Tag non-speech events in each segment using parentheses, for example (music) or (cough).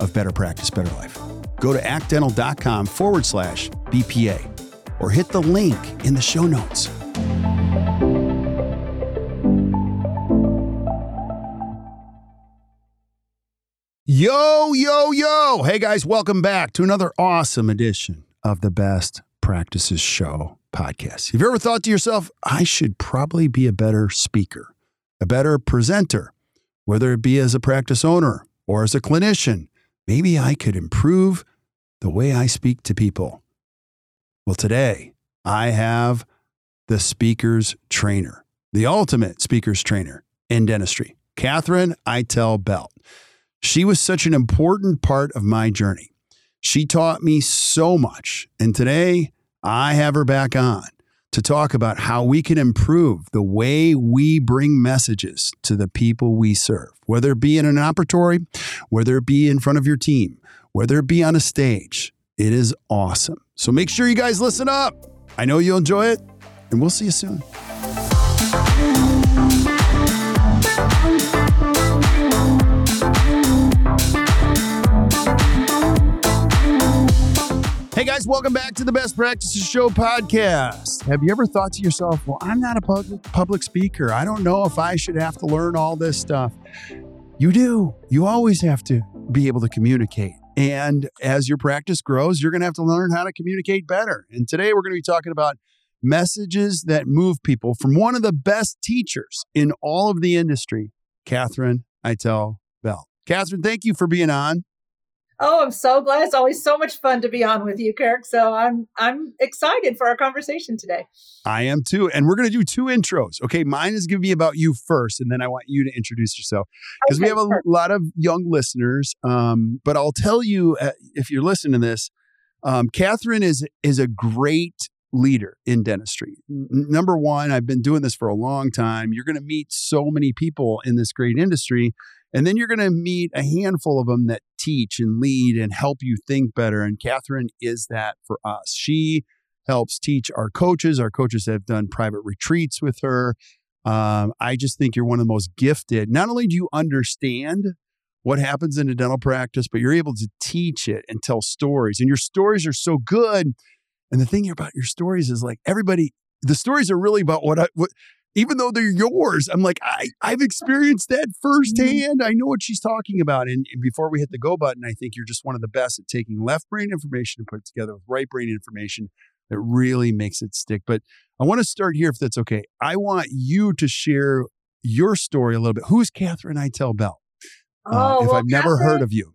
of Better Practice, Better Life. Go to actdental.com forward slash BPA or hit the link in the show notes. Yo, yo, yo. Hey guys, welcome back to another awesome edition of the Best Practices Show podcast. Have you ever thought to yourself, I should probably be a better speaker, a better presenter, whether it be as a practice owner or as a clinician? Maybe I could improve the way I speak to people. Well, today I have the speaker's trainer, the ultimate speaker's trainer in dentistry, Katherine Eitel Belt. She was such an important part of my journey. She taught me so much. And today I have her back on to talk about how we can improve the way we bring messages to the people we serve, whether it be in an operatory, whether it be in front of your team, whether it be on a stage. It is awesome. So make sure you guys listen up. I know you'll enjoy it, and we'll see you soon. Hey guys, welcome back to the Best Practices Show podcast. Have you ever thought to yourself, well, I'm not a public, public speaker. I don't know if I should have to learn all this stuff. You do. You always have to be able to communicate. And as your practice grows, you're going to have to learn how to communicate better. And today we're going to be talking about messages that move people from one of the best teachers in all of the industry, Katherine Eitel Belt. Katherine, thank you for being on. Oh, I'm so glad. It's always so much fun to be on with you, Kirk. So I'm I'm excited for our conversation today. I am too. And we're going to do two intros. Okay, mine is going to be about you first and then I want you to introduce yourself because okay, we have a perfect. lot of young listeners. Um, but I'll tell you uh, if you're listening to this, um, Katherine is is a great leader in dentistry. N- number one, I've been doing this for a long time. You're going to meet so many people in this great industry and then you're going to meet a handful of them that teach and lead and help you think better. And Katherine is that for us. She helps teach our coaches. Our coaches have done private retreats with her. Um, I just think you're one of the most gifted. Not only do you understand what happens in a dental practice, but you're able to teach it and tell stories. And your stories are so good. And the thing about your stories is like everybody, the stories are really about what I, what even though they're yours. I'm like, I, I've experienced that mm-hmm. firsthand. I know what she's talking about. And, and, before we hit the go button, I think you're just one of the best at taking left brain information and put it together with right brain information that really makes it stick. But I want to start here, if that's okay. I want you to share your story a little bit. Who's Katherine Eitel Belt? Uh, oh, if well, I've never Katherine, heard of you.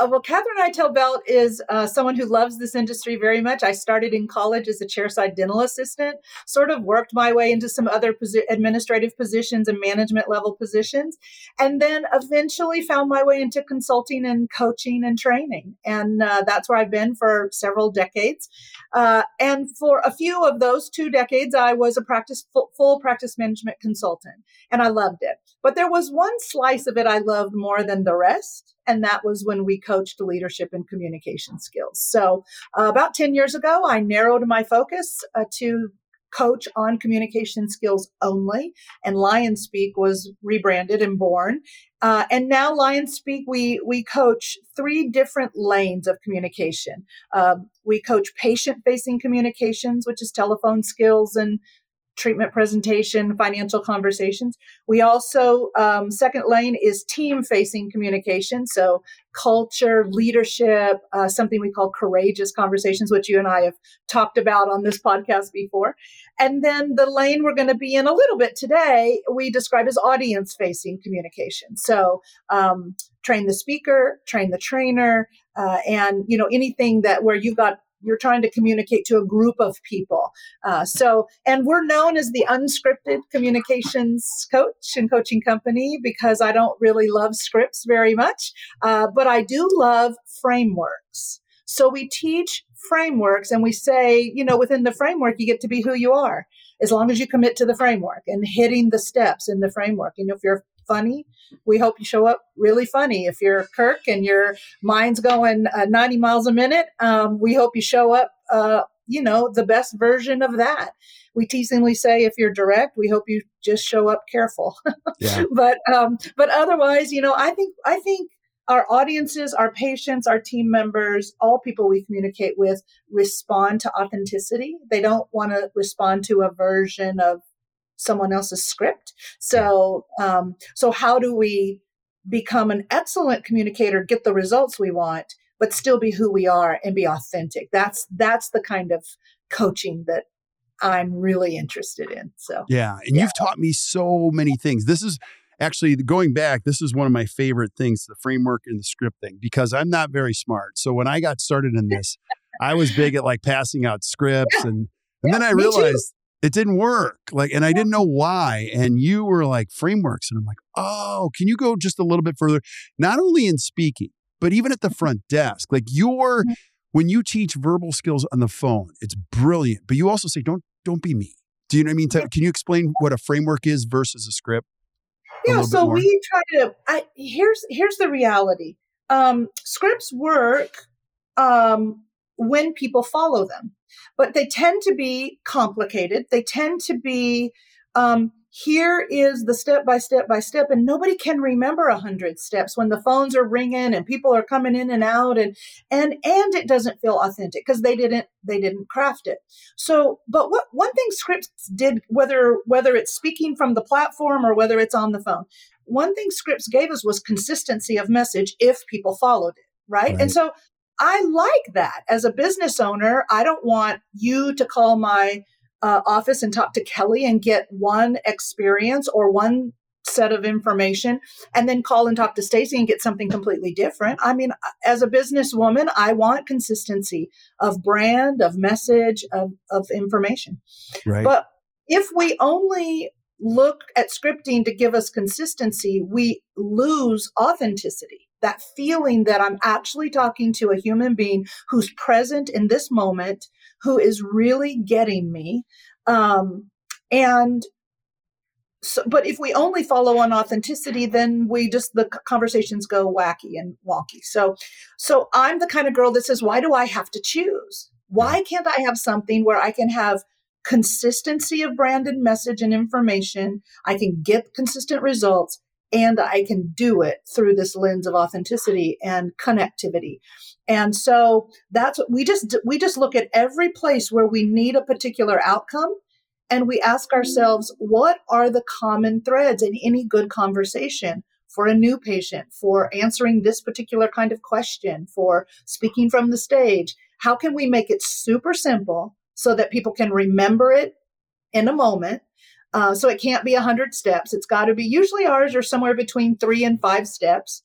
Uh, well, Katherine Eitel Belt is uh, someone who loves this industry very much. I started in college as a chairside dental assistant, sort of worked my way into some other posi- administrative positions and management level positions, and then eventually found my way into consulting and coaching and training. And uh, that's where I've been for several decades. Uh, and for a few of those two decades, I was a practice full, full practice management consultant, and I loved it. But there was one slice of it I loved more than the rest and that was when we coached leadership and communication skills. So, uh, about 10 years ago, I narrowed my focus uh, to coach on communication skills only, and LionSpeak was rebranded and born. Uh, and now LionSpeak, we we coach three different lanes of communication. Uh, we coach patient-facing communications, which is telephone skills and treatment presentation, financial conversations. We also, um, second lane is team facing communication. So, culture, leadership, uh, something we call courageous conversations, which you and I have talked about on this podcast before. And then the lane we're going to be in a little bit today, we describe as audience facing communication. So, um, train the speaker, train the trainer, uh, and you know anything that where you've got you're trying to communicate to a group of people. Uh, so, and we're known as the unscripted communications coach and coaching company because I don't really love scripts very much, uh, but I do love frameworks. So we teach frameworks and we say, you know, within the framework, you get to be who you are as long as you commit to the framework and hitting the steps in the framework. And if you're funny, we hope you show up really funny. If you're Kirk and your mind's going uh, 90 miles a minute, um, we hope you show up, uh, you know, the best version of that. We teasingly say, if you're direct, we hope you just show up careful. (laughs) yeah. But um, but otherwise, you know, I think I think our audiences, our patients, our team members, all people we communicate with respond to authenticity. They don't want to respond to a version of someone else's script. So, um, so how do we become an excellent communicator, get the results we want, but still be who we are and be authentic? That's that's the kind of coaching that I'm really interested in. So, yeah, and yeah. you've taught me so many things. This is actually going back this is one of my favorite things the framework and the script thing because i'm not very smart so when i got started in this i was big at like passing out scripts yeah. (laughs) and and yeah, then i realized it didn't work. Like, and I didn't know why. And you were like frameworks. And I'm like, oh, can you go just a little bit further? Not only in speaking, but even at the front desk. Like your mm-hmm. when you teach verbal skills on the phone, it's brilliant. But you also say, don't don't be me. Do you know what I mean? Can you explain what a framework is versus a script? Yeah, so we try to I here's here's the reality. Um, scripts work um, when people follow them but they tend to be complicated. They tend to be um, here is the step by step by step, and nobody can remember a hundred steps when the phones are ringing and people are coming in and out, and and and it doesn't feel authentic because they didn't they didn't craft it. So, but what one thing scripts did, whether whether it's speaking from the platform or whether it's on the phone, one thing scripts gave us was consistency of message if people followed it. Right? right. And so I like that. As a business owner, I don't want you to call my uh, office and talk to Kelly and get one experience or one set of information and then call and talk to Stacy and get something completely different. I mean, as a businesswoman, I want consistency of brand, of message, of, of information. Right. But if we only look at scripting to give us consistency, we lose authenticity that feeling that I'm actually talking to a human being who's present in this moment, who is really getting me. Um, and so, but if we only follow on authenticity, then we just the conversations go wacky and wonky. So, so I'm the kind of girl that says, why do I have to choose? Why can't I have something where I can have consistency of branded message and information? I can get consistent results and I can do it through this lens of authenticity and connectivity. And so that's what we just we just look at every place where we need a particular outcome and we ask mm-hmm. ourselves what are the common threads in any good conversation for a new patient, for answering this particular kind of question, for speaking from the stage. How can we make it super simple so that people can remember it in a moment uh, so it can't be 100 steps. It's got to be, usually ours are somewhere between three and five steps.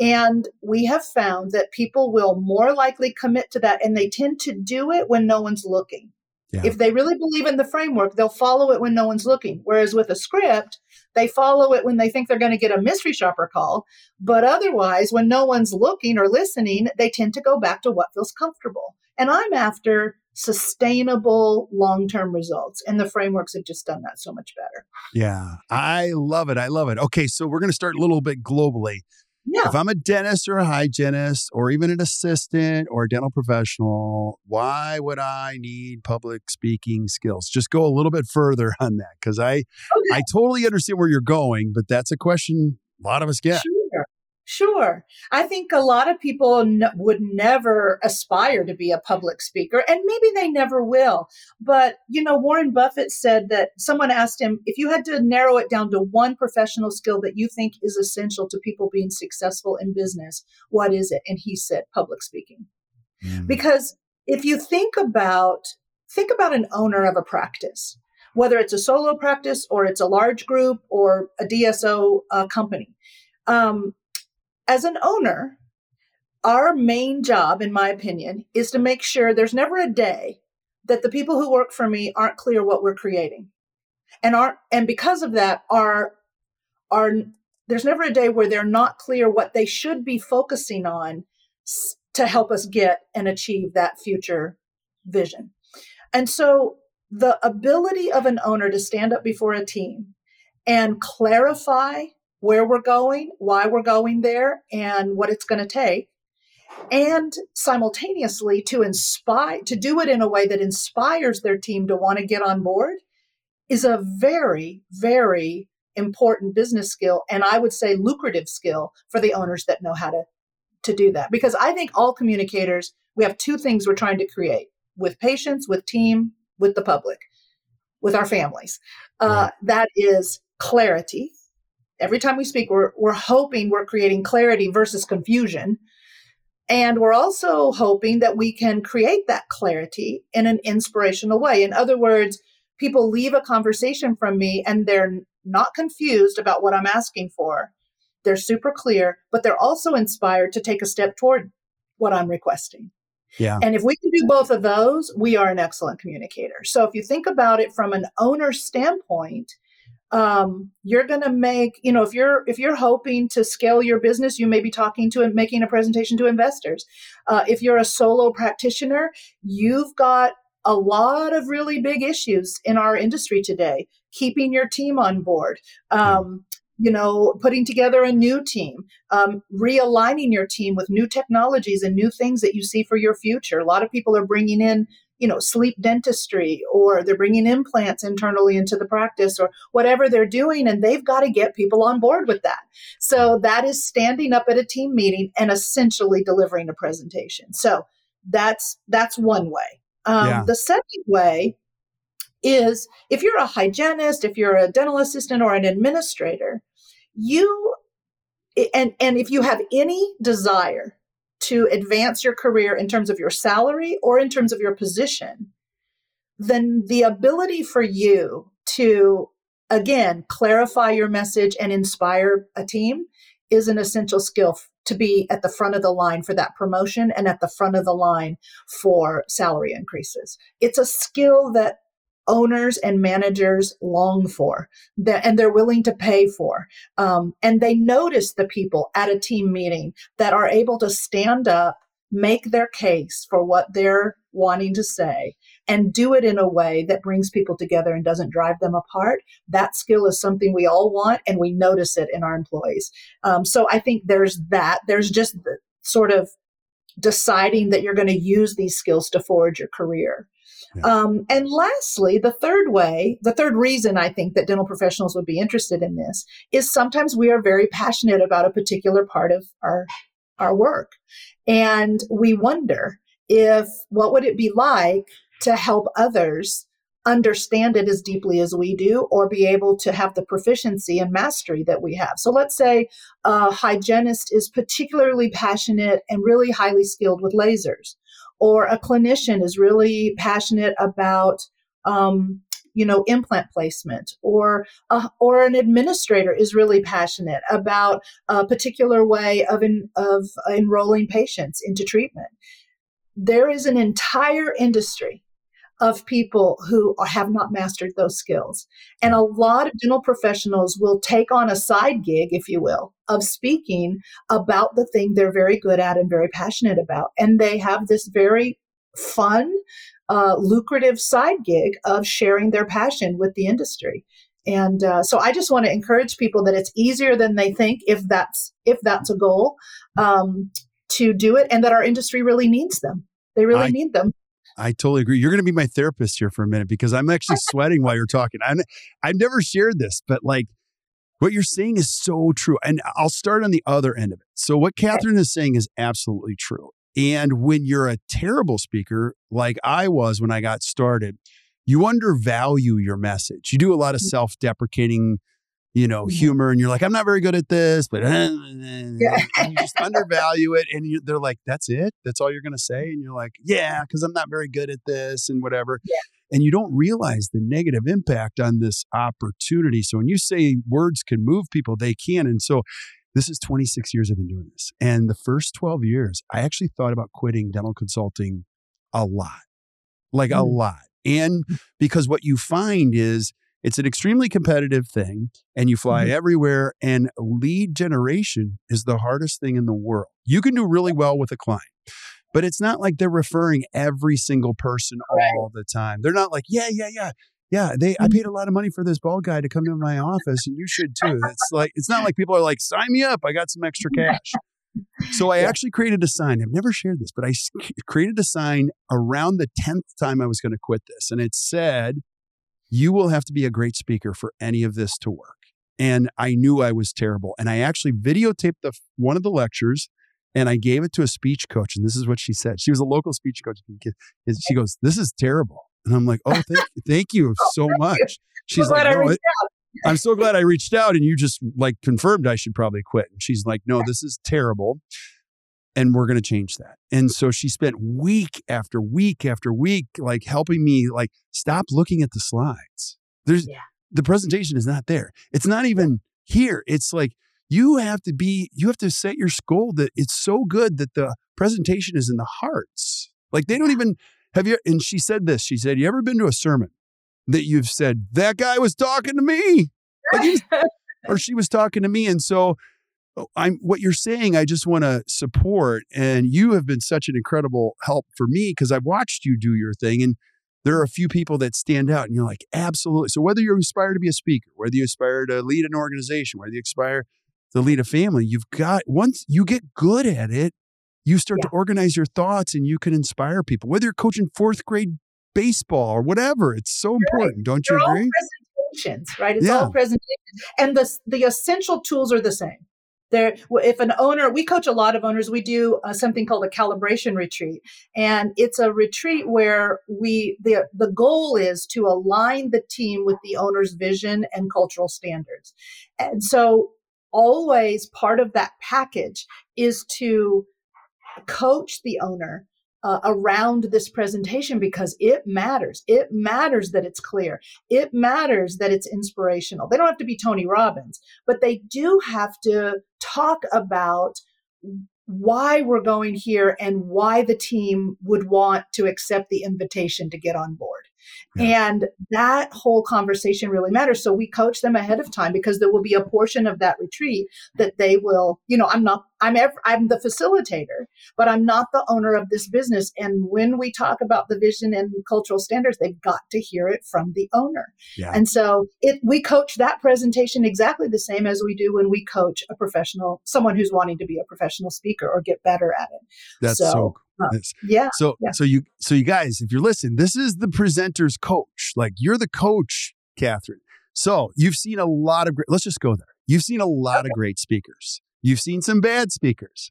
And we have found that people will more likely commit to that and they tend to do it when no one's looking. Yeah. If they really believe in the framework, they'll follow it when no one's looking. Whereas with a script, they follow it when they think they're going to get a mystery shopper call. But otherwise, when no one's looking or listening, they tend to go back to what feels comfortable. And I'm after sustainable long term results. And the frameworks have just done that so much better. Yeah, I love it. I love it. Okay, so we're going to start a little bit globally. Yeah. If I'm a dentist or a hygienist or even an assistant or a dental professional, why would I need public speaking skills? Just go a little bit further (laughs) on that because I okay. I totally understand where you're going, but that's a question a lot of us get. Sure. Sure. I think a lot of people n- would never aspire to be a public speaker, and maybe they never will. But, you know, Warren Buffett said that someone asked him if you had to narrow it down to one professional skill that you think is essential to people being successful in business, what is it? And he said public speaking. Mm. Because if you think about think about an owner of a practice, whether it's a solo practice or it's a large group or a DSO uh, company. Um, as an owner, our main job, in my opinion, is to make sure there's never a day that the people who work for me aren't clear what we're creating, and aren't, and because of that, are are there's never a day where they're not clear what they should be focusing on to help us get and achieve that future vision. And so the ability of an owner to stand up before a team and clarify where we're going, why we're going there, and what it's going to take. And simultaneously to inspire, to do it in a way that inspires their team to want to get on board is a very, very important business skill. And I would say lucrative skill for the owners that know how to, to do that. Because I think all communicators, we have two things we're trying to create with patients, with team, with the public, with our families. Uh, that is clarity every time we speak, we're, we're hoping we're creating clarity versus confusion. And we're also hoping that we can create that clarity in an inspirational way. In other words, people leave a conversation from me and they're not confused about what I'm asking for. They're super clear, but they're also inspired to take a step toward what I'm requesting. Yeah. And if we can do both of those, we are an excellent communicator. So if you think about it from an owner standpoint, um, you're going to make you know if you're if you're hoping to scale your business you may be talking to and making a presentation to investors. Uh, if you're a solo practitioner you've got a lot of really big issues in our industry today keeping your team on board um, you know putting together a new team um, realigning your team with new technologies and new things that you see for your future. A lot of people are bringing in you know sleep dentistry or they're bringing implants internally into the practice or whatever they're doing and they've got to get people on board with that. So that is standing up at a team meeting and essentially delivering a presentation. So that's that's one way. Um, yeah. the second way is if you're a hygienist if you're a dental assistant or an administrator you and and if you have any desire to advance your career in terms of your salary or in terms of your position, then the ability for you to, again, clarify your message and inspire a team is an essential skill to be at the front of the line for that promotion and at the front of the line for salary increases. It's a skill that owners and managers long for that, and they're willing to pay for. Um, and they notice the people at a team meeting that are able to stand up, make their case for what they're wanting to say, and do it in a way that brings people together and doesn't drive them apart. That skill is something we all want, and we notice it in our employees. Um, so I think there's that. There's just the sort of deciding that you're going to use these skills to forge your career. Um, and lastly, the third way, the third reason I think that dental professionals would be interested in this is sometimes we are very passionate about a particular part of our our work, and we wonder if what would it be like to help others understand it as deeply as we do or be able to have the proficiency and mastery that we have. So let's say a hygienist is particularly passionate and really highly skilled with lasers or a clinician is really passionate about um, you know implant placement or or an administrator is really passionate about a particular way of in, of enrolling patients into treatment. There is an entire industry of people who have not mastered those skills. And a lot of dental professionals will take on a side gig, if you will, of speaking about the thing they're very good at and very passionate about. And they have this very fun, uh, lucrative side gig of sharing their passion with the industry. And uh, so I just want to encourage people that it's easier than they think if that's if that's a goal um, to do it, and that our industry really needs them. They really I, need them. I totally agree. You're going to be my therapist here for a minute because I'm actually (laughs) sweating while you're talking. I I've never shared this, but like What you're saying is so true. And I'll start on the other end of it. So, what Katherine is saying is absolutely true. And when you're a terrible speaker, like I was when I got started, you undervalue your message. You do a lot of mm. self deprecating, you know, mm-hmm. humor, and you're like, I'm not very good at this, but yeah. you just (laughs) undervalue it. And you, they're like, That's it? That's all you're going to say? And you're like, Yeah, because I'm not very good at this and whatever. Yeah. And you don't realize the negative impact on this opportunity. So when you say words can move people, they can. And so this is 26 years I've been doing this. And the first 12 years, I actually thought about quitting dental consulting a lot, like mm. a lot. And mm. because what you find is it's an extremely competitive thing and you fly mm everywhere. And lead generation is the hardest thing in the world. You can do really well with a client, but it's not like they're referring every single person right. all the time. They're not like, yeah, yeah, yeah. Yeah, they. I mm. paid a lot of money for this bald guy to come to my office, and you should too. It's like it's not like people are like, sign me up. I got some extra cash. So I yeah. actually created a sign. I've never shared this, but I created a sign around the 10th time I was going to quit this. And it said, You will have to be a great speaker for any of this to work. And I knew I was terrible. And I actually videotaped the, one of the lectures and I gave it to a speech coach. And this is what she said. She was a local speech coach. She goes, This is terrible. And I'm like, Oh, thank, thank you (laughs) oh, so much. She's like, no, it, (laughs) I'm so glad I reached out and you just like confirmed I should probably quit. And she's like, no, this is terrible. And we're going to change that. And so she spent week after week after week, like helping me, like, stop looking at the slides. There's yeah. the presentation is not there. It's not even here. It's like you have to be, you have to set your goal that it's so good that the presentation is in the hearts. Like they don't even have you. And she said this. She said, "You ever been to a sermon that you've said that guy was talking to me, like or she was talking to me, and so Oh, I'm what you're saying. I just want to support, and you have been such an incredible help for me because I've watched you do your thing, and there are a few people that stand out, and you're like, absolutely. So whether you aspire to be a speaker, whether you aspire to lead an organization, whether you aspire to lead a family, you've got once you get good at it, you start yeah. to organize your thoughts and you can inspire people. Whether you're coaching fourth grade baseball or whatever. It's so important, don't you They're agree? presentations, right? It's yeah. all presentations, and the the essential tools are the same. There, if an owner, we coach a lot of owners. We do uh, something called a calibration retreat, and it's a retreat where we the the goal is to align the team with the owner's vision and cultural standards, and so always part of that package is to coach the owner uh, around this presentation because it matters. It matters that it's clear. It matters that it's inspirational. They don't have to be Tony Robbins, but they do have to talk about why we're going here and why the team would want to accept the invitation to get on board. Yeah. And that whole conversation really matters. So we coach them ahead of time because there will be a portion of that retreat that they will, you know, I'm not, I'm, ever, I'm the facilitator, but I'm not the owner of this business. And when we talk about the vision and cultural standards, they've got to hear it from the owner. Yeah. And so it, we coach that presentation exactly the same as we do when we coach a professional, someone who's wanting to be a professional speaker or get better at it. That's so, so yeah. So yeah. so you so you guys, if you're listening, this is the presenter's coach. Like you're the coach, Katherine. So you've seen a lot of great. Let's just go there. You've seen a lot okay. of great speakers. You've seen some bad speakers.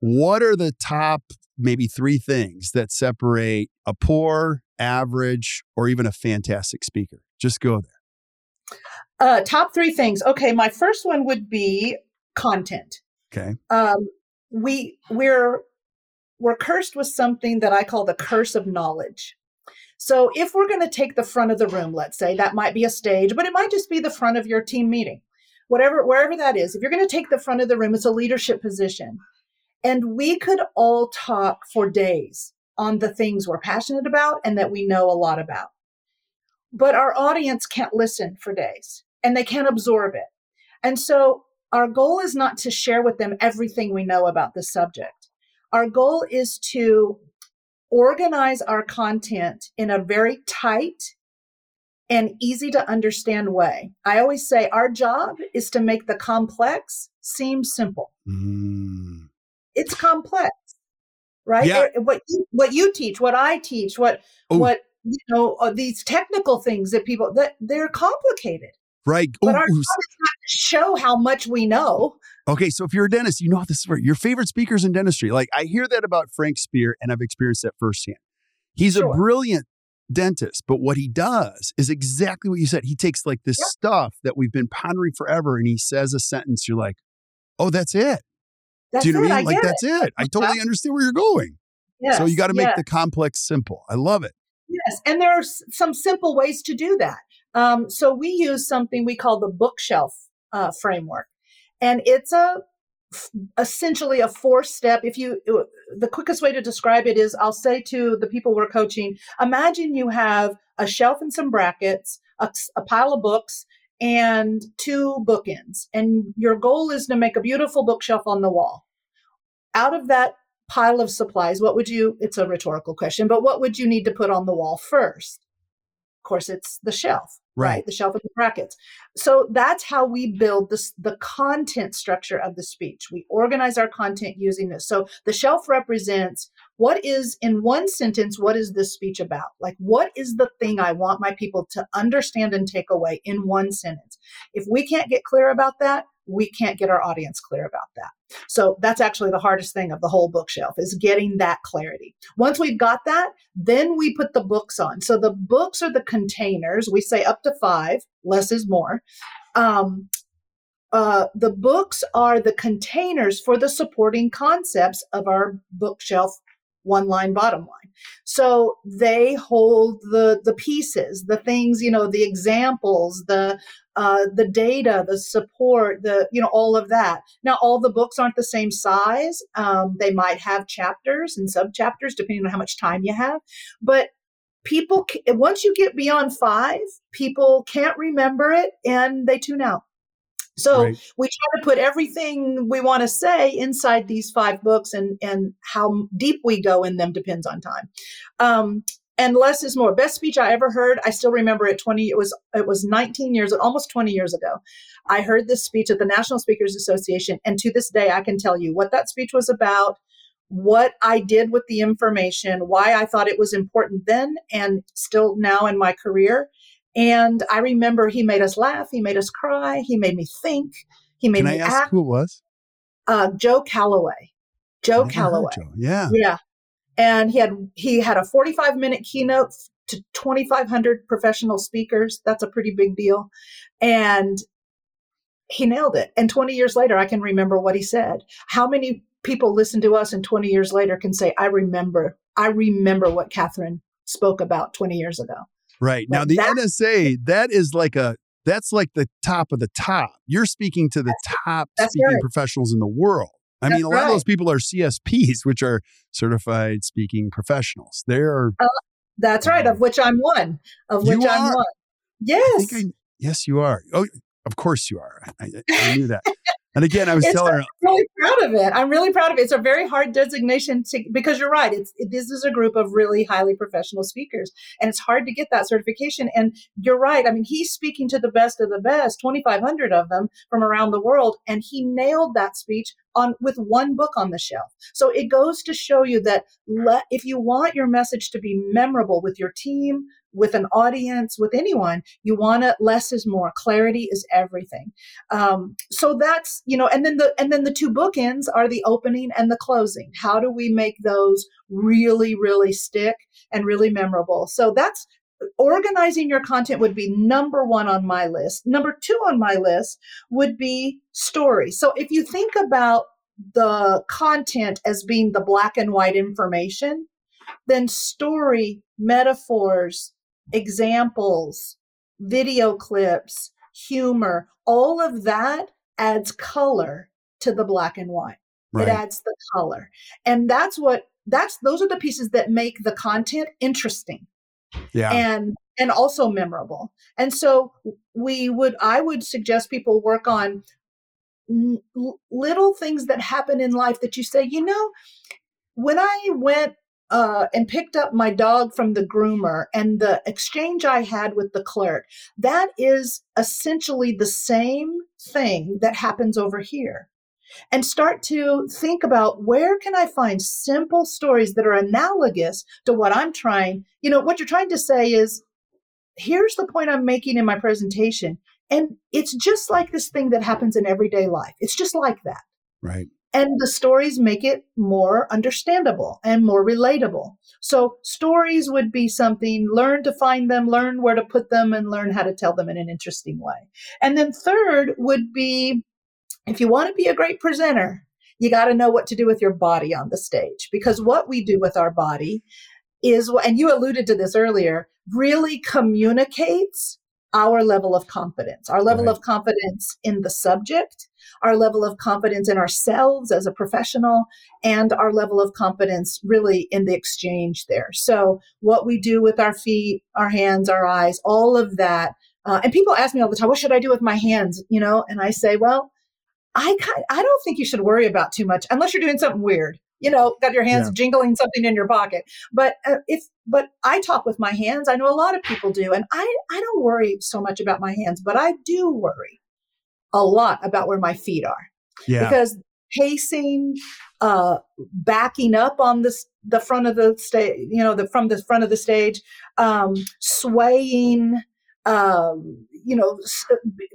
What are the top maybe three things that separate a poor, average, or even a fantastic speaker? Just go there. Uh, top three things. Okay, my first one would be content. Okay. Um, we we're we're cursed with something that I call the curse of knowledge. So if we're going to take the front of the room, let's say that might be a stage, but it might just be the front of your team meeting, whatever, wherever that is. If you're going to take the front of the room, it's a leadership position. And we could all talk for days on the things we're passionate about and that we know a lot about. But our audience can't listen for days and they can't absorb it. And so our goal is not to share with them everything we know about the subject our goal is to organize our content in a very tight and easy to understand way. I always say our job is to make the complex seem simple. Mm. It's complex, right? Yeah. What you, what you teach, what I teach, what Ooh. what you know, uh, these technical things that people that they're complicated. Right. But our not to show how much we know. Okay, so if you're a dentist, you know this is where your favorite speakers in dentistry. Like I hear that about Frank Spear, and I've experienced that firsthand. He's sure. a brilliant dentist, but what he does is exactly what you said. He takes like this yep. stuff that we've been pondering forever, and he says a sentence. You're like, "Oh, that's it." That's Do you know it. what I mean? I like that's it. it. I totally understand where you're going. Yes, so you got to make yes. the complex simple. I love it. Yes, and there are some simple ways to do that. Um, so we use something we call the bookshelf uh, framework, and it's a essentially a four step. If you uh, the quickest way to describe it is i'll say to the people we're coaching imagine you have a shelf and some brackets a, a pile of books and two bookends. And your goal is to make a beautiful bookshelf on the wall. Out of that pile of supplies what would you it's a rhetorical question but what would you need to put on the wall first of course it's the shelf right, right. The shelf and the brackets. So that's how we build this the content structure of the speech. We organize our content using this. So the shelf represents what is in one sentence what is this speech about? Like what is the thing i want my people to understand and take away in one sentence? If we can't get clear about that we can't get our audience clear about that. So that's actually the hardest thing of the whole bookshelf is getting that clarity. Once we've got that, then we put the books on. So the books are the containers. We say up to five, less is more. Um, uh, the books are the containers for the supporting concepts of our bookshelf one line bottom line so they hold the the pieces the things you know the examples the uh, the data, the support, the you know all of that. Now, all the books aren't the same size. Um, they might have chapters and sub chapters depending on how much time you have. But people, once you get beyond five, people can't remember it and they tune out. So right. we try to put everything we want to say inside these five books, and and how deep we go in them depends on time. Um, and less is more. Best speech I ever heard. I still remember it. Twenty. It was it was nineteen years, almost twenty years ago. I heard this speech at the National Speakers Association, and to this day, I can tell you what that speech was about, what I did with the information, why I thought it was important then, and still now in my career. And I remember he made us laugh, he made us cry, he made me think, he made can me I ask act. Who it was? Uh, Joe Calloway. Joe Calloway. Joe. Yeah. Yeah and he had he had a 45 minute keynote to 2500 professional speakers that's a pretty big deal and he nailed it and 20 years later i can remember what he said how many people listen to us and 20 years later can say i remember i remember what katherine spoke about 20 years ago right now the nsa that is like a that's like the top of the top you're speaking to the top speaking right. professionals in the world I That's mean, a lot right. of those people are CSPs, which are certified speaking professionals. They're uh, that's right, of which I'm one. Of which I'm one. Yes. I I, yes, you are. Oh, of course you are. I, I knew that. And again, I was it's, telling her. I'm really proud of it. I'm really proud of it. It's a very hard designation to because you're right. It's it, this is a group of really highly professional speakers, and it's hard to get that certification. And you're right. I mean, he's speaking to the best of the best, 2,500 of them from around the world, and he nailed that speech on with one book on the shelf. So it goes to show you that let, if you want your message to be memorable with your team, with an audience, with anyone, you want to less is more. Clarity is everything. Um, so that's you know, and then the and then the two bookends are the opening and the closing. How do we make those really really stick and really memorable? So that's organizing your content would be number one on my list. Number two on my list would be story. So if you think about the content as being the black and white information, then story, metaphors, examples, video clips, humor, all of that adds color to the black and white. Right. It adds the color. And that's what that's those are the pieces that make the content interesting. Yeah. And and also memorable. And so we would I would suggest people work on n- little things that happen in life that you say, you know, when I went uh, and picked up my dog from the groomer and the exchange I had with the clerk, that is essentially the same thing that happens over here. And start to think about where can I find simple stories that are analogous to what I'm trying. You know, what you're trying to say is here's the point I'm making in my presentation. And it's just like this thing that happens in everyday life. It's just like that. Right. And the stories make it more understandable and more relatable. So stories would be something, learn to find them, learn where to put them, and learn how to tell them in an interesting way. And then third would be if you want to be a great presenter, you got to know what to do with your body on the stage because what we do with our body is, and you alluded to this earlier, really communicates our level of confidence, our level right. of confidence in the subject, our level of confidence in ourselves as a professional, and our level of confidence really in the exchange there. So, what we do with our feet, our hands, our eyes, all of that. Uh, and people ask me all the time, what should I do with my hands? You know, and I say, well, I I don't think you should worry about too much unless you're doing something weird you know, got your hands yeah. jingling something in your pocket. But uh, if, but I talk with my hands. I know a lot of people do, and I, I don't worry so much about my hands, but I do worry a lot about where my feet are. Yeah. Because pacing, uh, backing up on the the front of the stage, you know, the from the front of the stage, um, swaying, um, you know,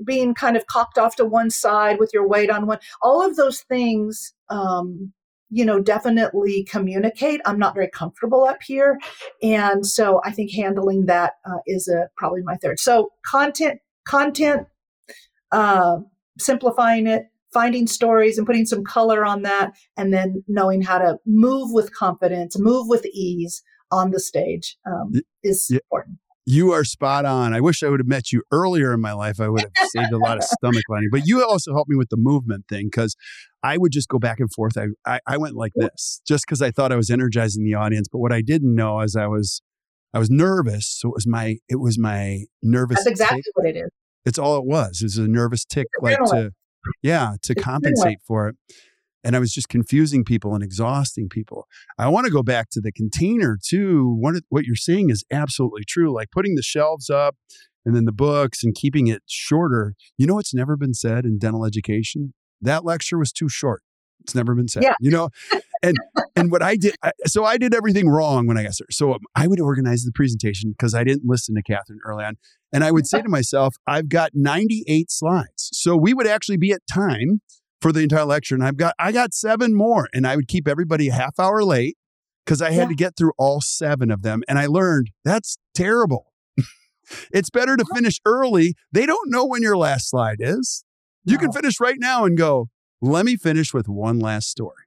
being kind of cocked off to one side with your weight on one. All of those things um, you know, definitely communicate. I'm not very comfortable up here. And so I think handling that uh, is a, probably my third. So content, content, uh, simplifying it, finding stories and putting some color on that, and then knowing how to move with confidence, move with ease on the stage um, is yeah. important. You are spot on. I wish I would have met you earlier in my life. I would have saved a lot of stomach lining. But you also helped me with the movement thing because I would just go back and forth. I, I, I went like this just because I thought I was energizing the audience. But what I didn't know is I was I was nervous. So it was my it was my nervous. That's exactly tick. what it is. It's all it was. It was a nervous tick, like to yeah, to it's compensate for it and I was just confusing people and exhausting people. I want to go back to the container too. What what you're saying is absolutely true. Like putting the shelves up and then the books and keeping it shorter. You know what's never been said in dental education? That lecture was too short. It's never been said. Yeah. You know, and and what I did, I, so I did everything wrong when I got there. So I would organize the presentation because I didn't listen to Katherine early on, and I would say to myself, "I've got 98 slides." So we would actually be at time for the entire lecture. And I've got I got seven more. And I would keep everybody a half hour late because I had yeah. to get through all seven of them. And I learned that's terrible. (laughs) it's better to finish early. They don't know when your last slide is. You no. can finish right now and go, let me finish with one last story.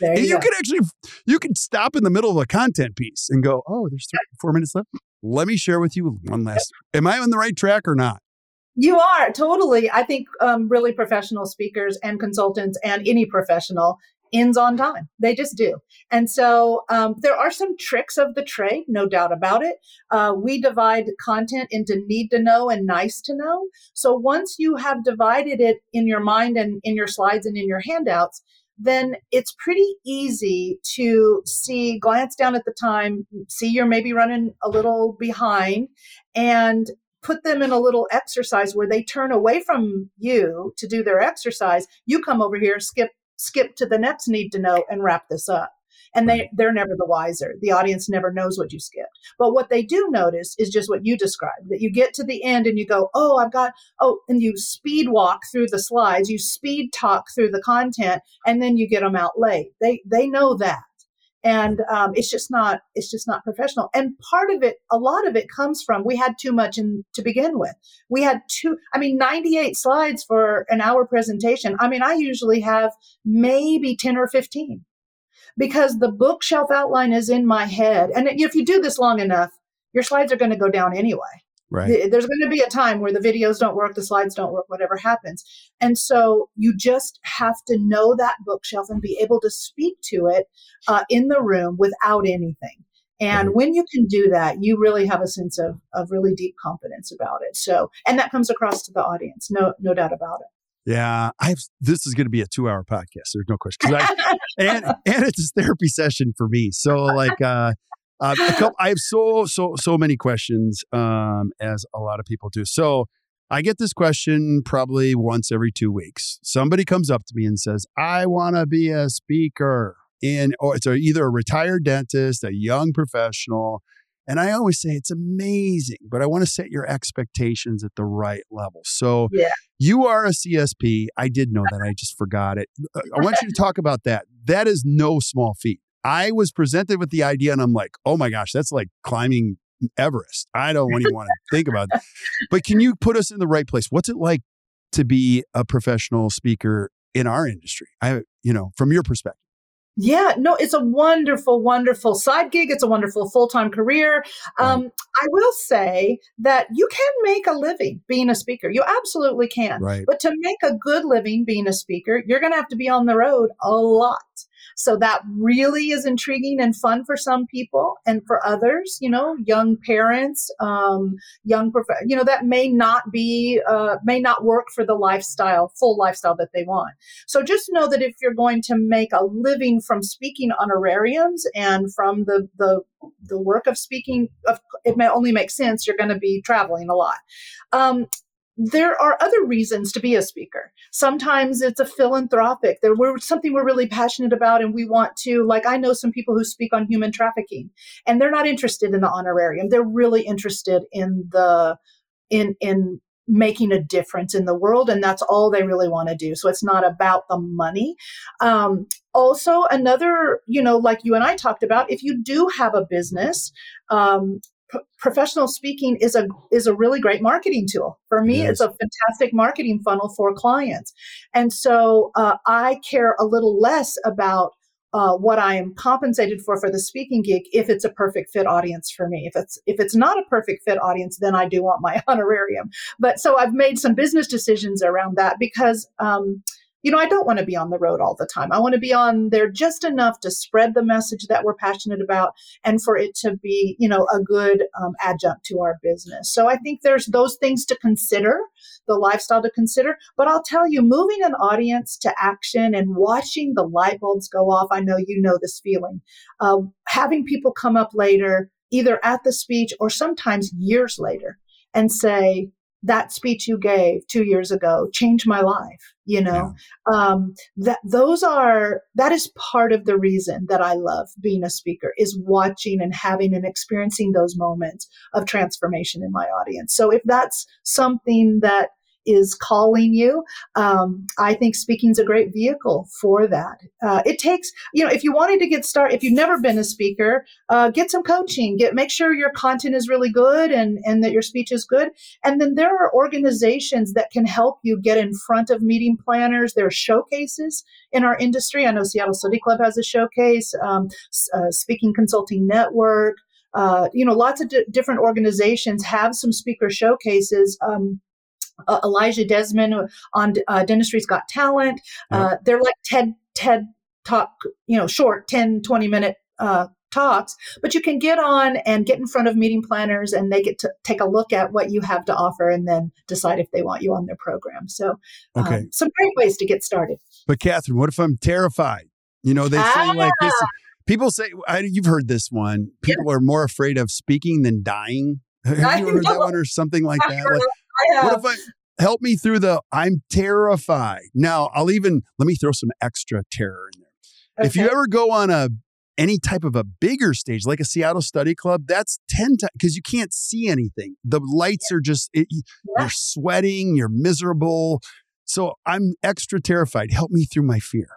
There you, you can actually you can stop in the middle of a content piece and go, oh, there's three, four minutes left. Let me share with you one last. Am I on the right track or not? You are totally. I think um, really professional speakers and consultants and any professional ends on time. They just do. And so um, there are some tricks of the trade, no doubt about it. Uh, we divide content into need to know and nice to know. So once you have divided it in your mind and in your slides and in your handouts, then it's pretty easy to see, glance down at the time, see you're maybe running a little behind, and put them in a little exercise where they turn away from you to do their exercise. You come over here, skip skip to the next need to know and wrap this up. And they, they're never the wiser. The audience never knows what you skipped. But what they do notice is just what you described that you get to the end and you go, Oh, I've got, oh, and you speed walk through the slides, you speed talk through the content, and then you get them out late. They, they know that and um, it's just not it's just not professional. And part of it a lot of it comes from we had too much in to begin with. We had two i mean 98 slides for an hour presentation. I mean i usually have maybe 10 or 15 because the bookshelf outline is in my head. And if you do this long enough your slides are going to go down anyway Right. There's going to be a time where the videos don't work, the slides don't work, whatever happens. And so you just have to know that bookshelf and be able to speak to it uh, in the room without anything. And right. when you can do that, you really have a sense of, of really deep confidence about it. So, and that comes across to the audience. No, no doubt about it. Yeah, I've. This is going to be a two-hour podcast. There's no question. I, and and it's a therapy session for me. So like, uh, uh, (gasps) couple, I have so so so many questions, um, as a lot of people do. So I get this question probably once every two weeks. Somebody comes up to me and says, "I want to be a speaker." and or it's either a retired dentist, a young professional, And I always say it's amazing, but I want to set your expectations at the right level. So yeah. you are a CSP. I did know that. I just forgot it. Uh, I want you to talk about that. That is no small feat. I was presented with the idea and I'm like, oh my gosh, that's like climbing Everest. I don't even want to think about that. But can you put us in the right place? What's it like to be a professional speaker in our industry? I, you know, from your perspective. Yeah, no, it's a wonderful, wonderful side gig. It's a wonderful full time career. Um, right. I will say that you can make a living being a speaker. You absolutely can. Right. But to make a good living being a speaker, you're going to have to be on the road a lot. So that really is intriguing and fun for some people, and for others, you know, young parents, um, young prof- you know, that may not be uh, may not work for the lifestyle, full lifestyle that they want. So just know that if you're going to make a living from speaking honorariums and from the the the work of speaking, of, it may only make sense. You're going to be traveling a lot. Um, there are other reasons to be a speaker. Sometimes it's a philanthropic. There we're something we're really passionate about and we want to like I know some people who speak on human trafficking and they're not interested in the honorarium. They're really interested in the in in making a difference in the world and that's all they really want to do so it's not about the money um, also another you know like you and i talked about if you do have a business um, professional speaking is a is a really great marketing tool for me yes. it's a fantastic marketing funnel for clients and so uh, i care a little less about uh, what I am compensated for for the speaking gig if it's a perfect fit audience for me. If it's if it's not a perfect fit audience, then I do want my (laughs) honorarium. But so I've made some business decisions around that because um, you know, I don't want to be on the road all the time. I want to be on there just enough to spread the message that we're passionate about and for it to be, you know, a good um, adjunct to our business. So I think there's those things to consider, the lifestyle to consider. But I'll tell you, moving an audience to action and watching the light bulbs go off, I know you know this feeling. Uh, having people come up later, either at the speech or sometimes years later, and say, that speech you gave two years ago changed my life you know yeah. um, that those are that is part of the reason that i love being a speaker is watching and having and experiencing those moments of transformation in my audience so if that's something that is calling you. Um, I think speaking is a great vehicle for that. Uh, it takes, you know, if you wanted to get started, if you've never been a speaker, uh, get some coaching. Get make sure your content is really good and and that your speech is good. And then there are organizations that can help you get in front of meeting planners. There are showcases in our industry. I know Seattle Study Club has a showcase. Um, uh, Speaking Consulting Network. Uh, you know, lots of d- different organizations have some speaker showcases. Um, uh, Elijah Desmond on uh, Dentistry's Got Talent. Uh, they're like TED TED talk, you know, short 10, 20 minute uh, talks, but you can get on and get in front of meeting planners and they get to take a look at what you have to offer and then decide if they want you on their program. So, um, okay. some great ways to get started. But Katherine, what if I'm terrified? You know, they say ah. like this. People say, I, you've heard this one. People yeah. are more afraid of speaking than dying. (laughs) Have you heard that one or something like that? Like, what if I help me through the I'm terrified? Now, I'll even let me throw some extra terror in there. Okay. If you ever go on a any type of a bigger stage like a Seattle Study Club, that's 10 times because you can't see anything. The lights yeah. are just, it, yeah. you're sweating, you're miserable. So I'm extra terrified. Help me through my fear.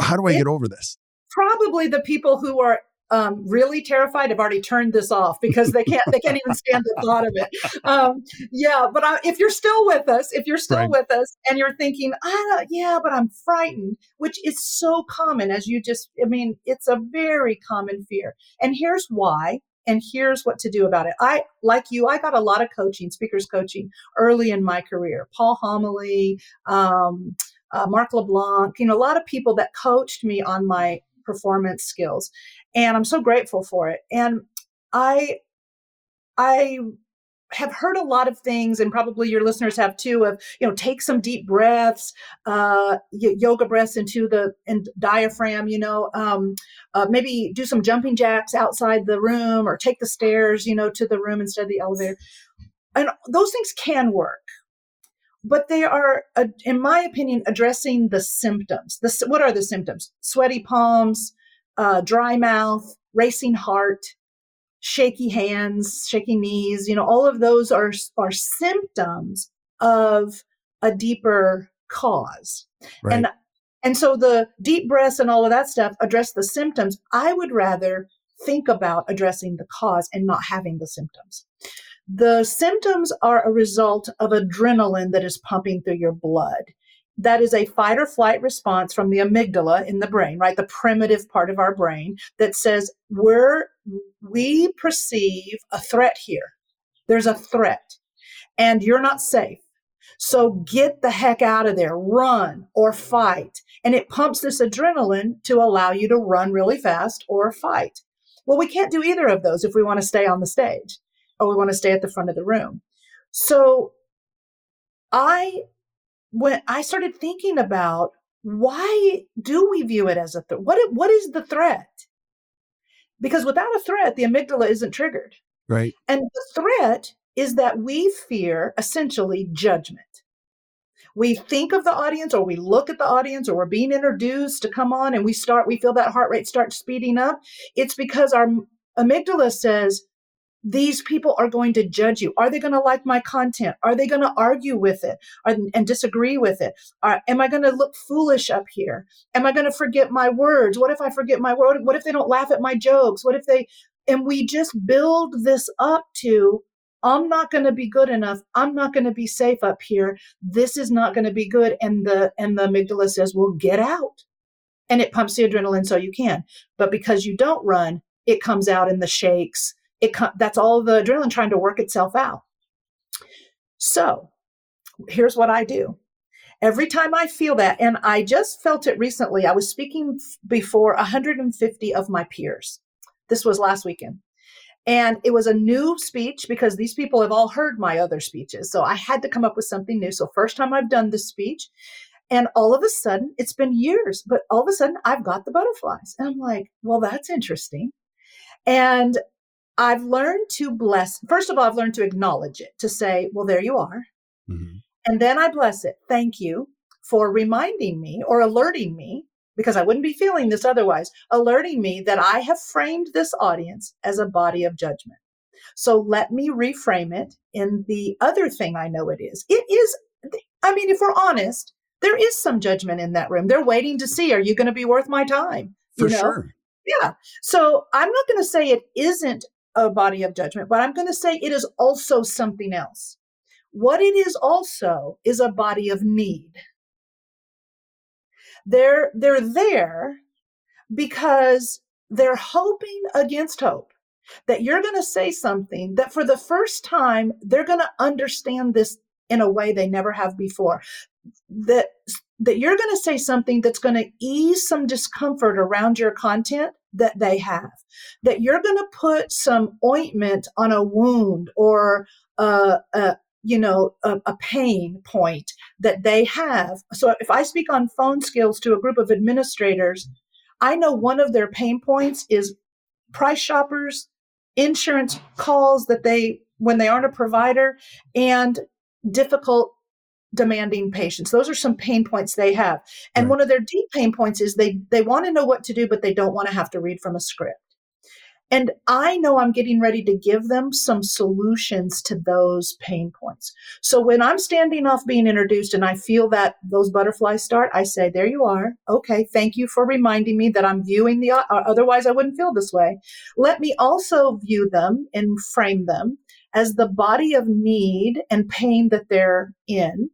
How do I it, get over this? Probably the people who are um, really terrified have already turned this off because they can't they can't even stand the thought of it. Um, yeah, but I, if you're still with us, if you're still right. with us, and you're thinking, ah, yeah, but I'm frightened, which is so common, as you just, I mean, it's a very common fear, and here's why. And here's what to do about it. I, like you, I got a lot of coaching, speakers coaching early in my career. Paul Homoly, um, uh, Mark LeBlanc, you know, a lot of people that coached me on my performance skills and i'm so grateful for it and i i have heard a lot of things and probably your listeners have too of you know take some deep breaths uh, yoga breaths into the in diaphragm you know um, uh, maybe do some jumping jacks outside the room or take the stairs you know to the room instead of the elevator and those things can work but they are, uh, in my opinion, addressing the symptoms. The, what are the symptoms? Sweaty palms, uh, dry mouth, racing heart. shaky hands, shaky knees, you know, all of those are, are symptoms of a deeper cause. Right. And and so the deep breaths and all of that stuff address the symptoms. I would rather think about addressing the cause and not having the symptoms. The symptoms are a result of adrenaline that is pumping through your blood. That is a fight or flight response from the amygdala in the brain, right? The primitive part of our brain that says we're, we perceive a threat here. There's a threat and you're not safe. So get the heck out of there, run or fight. And it pumps this adrenaline to allow you to run really fast or fight. Well, we can't do either of those if we want to stay on the stage or we want to stay at the front of the room. So I, when I started thinking about why do we view it as a threat? What, what is the threat? Because without a threat, the amygdala isn't triggered. Right. And the threat is that we fear essentially judgment. We think of the audience or we look at the audience or we're being introduced to come on and we start, we feel that heart rate start speeding up. It's because our amygdala says, these people are going to judge you. Are they going to like my content? Are they going to argue with it and disagree with it? Am I going to look foolish up here? Am I going to forget my words? What if I forget my word? What if they don't laugh at my jokes? What if they, and we just build this up to I'm not going to be good enough. I'm not going to be safe up here. This is not going to be good. And the and the amygdala says, "Well, get out," and it pumps the adrenaline so you can. But because you don't run, it comes out in the shakes. It that's all the adrenaline trying to work itself out. So, here's what I do. Every time I feel that, and I just felt it recently, I was speaking before 150 of my peers. This was last weekend. And it was a new speech because these people have all heard my other speeches. So I had to come up with something new. So, first time I've done this speech. And all of a sudden, it's been years, but all of a sudden, I've got the butterflies. And I'm like, well, that's interesting. And I've learned to bless. First of all, I've learned to acknowledge it, to say, well, there you are. Mm-hmm. And then I bless it. Thank you for reminding me or alerting me because I wouldn't be feeling this otherwise, alerting me that I have framed this audience as a body of judgment. So let me reframe it in the other thing I know it is. It is, I mean, if we're honest, there is some judgment in that room. They're waiting to see, are you going to be worth my time? For you know? sure. Yeah. So I'm not going to say it isn't a body of judgment, but I'm going to say it is also something else. What it is also is a body of need. They're, they're there because they're hoping against hope that you're going to say something that for the first time, they're going to understand this in a way they never have before. That, that you're going to say something that's going to ease some discomfort around your content that they have. That you're going to put some ointment on a wound or a, a, you know, a, a, pain point that they have. So if I speak on phone skills to a group of administrators, I know one of their pain points is price shoppers, insurance calls that they, when they aren't a provider, and difficult demanding patients. Those are some pain points they have. And right. one of their deep pain points is they they want to know what to do, but they don't want to have to read from a script. And I know I'm getting ready to give them some solutions to those pain points. So when I'm standing off being introduced and I feel that those butterflies start, I say, there you are. Okay. Thank you for reminding me that I'm viewing the, uh, otherwise I wouldn't feel this way. Let me also view them and frame them as the body of need and pain that they're in.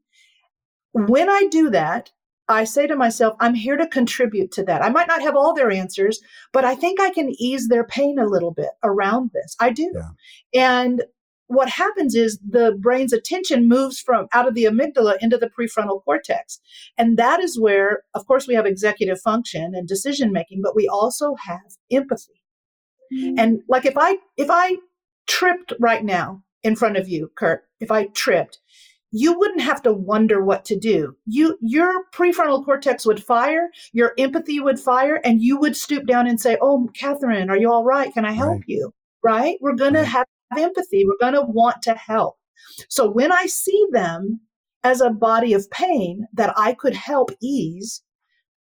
When I do that, I say to myself, I'm here to contribute to that. I might not have all their answers, but I think I can ease their pain a little bit around this. I do. Yeah. And what happens is the brain's attention moves from out of the amygdala into the prefrontal cortex. And that is where, of course, we have executive function and decision making, but we also have empathy. Mm-hmm. And like if I, if I tripped right now in front of you, Kirk, if I tripped, you wouldn't have to wonder what to do. You, your prefrontal cortex would fire, your empathy would fire, and you would stoop down and say, Oh, Katherine, are you all right? Can I help right. you? Right? We're right. to have empathy. We're going to want to help. So when I see them as a body of pain that I could help ease,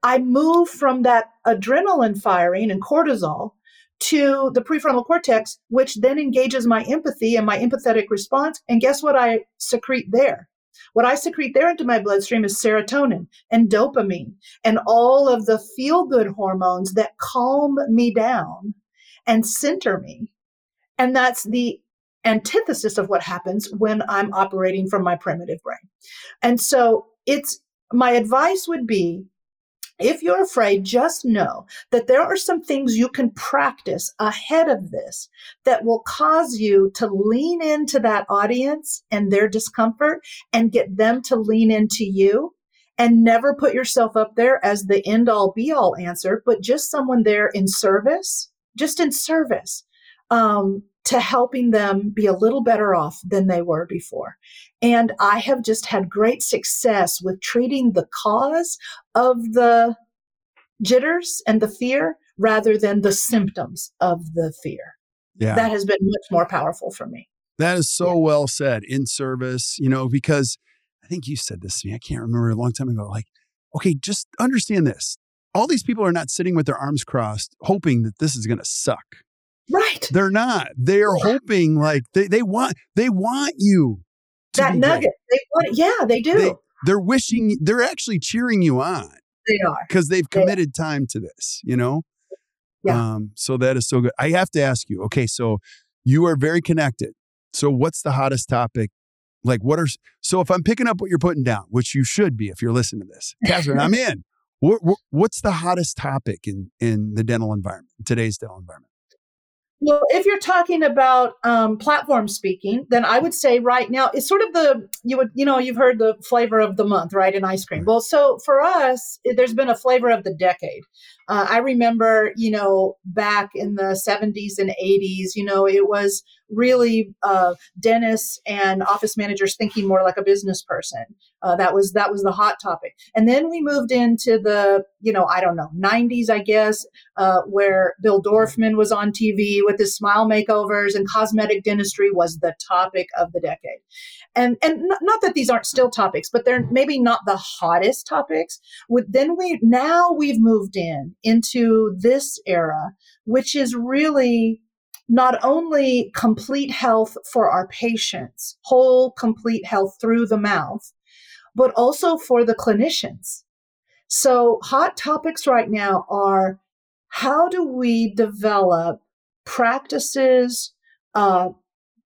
I move from that adrenaline firing and cortisol to the prefrontal cortex, which then engages my empathy and my empathetic response. And guess what I secrete there? What I secrete there into my bloodstream is serotonin and dopamine and all of the feel good hormones that calm me down and center me. And that's the antithesis of what happens when I'm operating from my primitive brain. And so it's my advice would be if you're afraid, just know that there are some things you can practice ahead of this that will cause you to lean into that audience and their discomfort and get them to lean into you and never put yourself up there as the end all be all answer, but just someone there in service, just in service. Um, to helping them be a little better off than they were before. And I have just had great success with treating the cause of the jitters and the fear rather than the symptoms of the fear. Yeah. That has been much more powerful for me. That is so yeah. well said in service, you know, because I think you said this to me. I can't remember a long time ago. Like, okay, just understand this. All these people are not sitting with their arms crossed, hoping that this is going to suck. Right. They're not. They are hoping like they, they want they want you. that nugget. They want yeah, they do. They, they're wishing they're actually cheering you on. They are. Because they've committed they time to this, you know? Yeah. Um, so that is so good. I have to ask you, okay, so you are very connected. So what's the hottest topic? Like what are so if I'm picking up what you're putting down, which you should be if you're listening to this, Katherine, I'm (laughs) in. What, what, what's the hottest topic in in the dental environment, today's dental environment? Well, if you're talking about um, platform speaking, then I would say right now it's sort of the you would you know you've heard the flavor of the month, right? In ice cream. Well, so for us, there's been a flavor of the decade. Uh, I remember, you know, back in the 70s and 80s, you know, it was really uh, dentists and office managers thinking more like a business person. Uh, that was that was the hot topic. And then we moved into the, you know, I don't know, 90s, I guess, uh, where Bill Dorfman was on TV with his smile makeovers and cosmetic dentistry was the topic of the decade. And and not, not that these aren't still topics, but they're maybe not the hottest topics. With then we now we've moved in into this era, which is really not only complete health for our patients, whole complete health through the mouth, but also for the clinicians. So, hot topics right now are how do we develop practices, uh,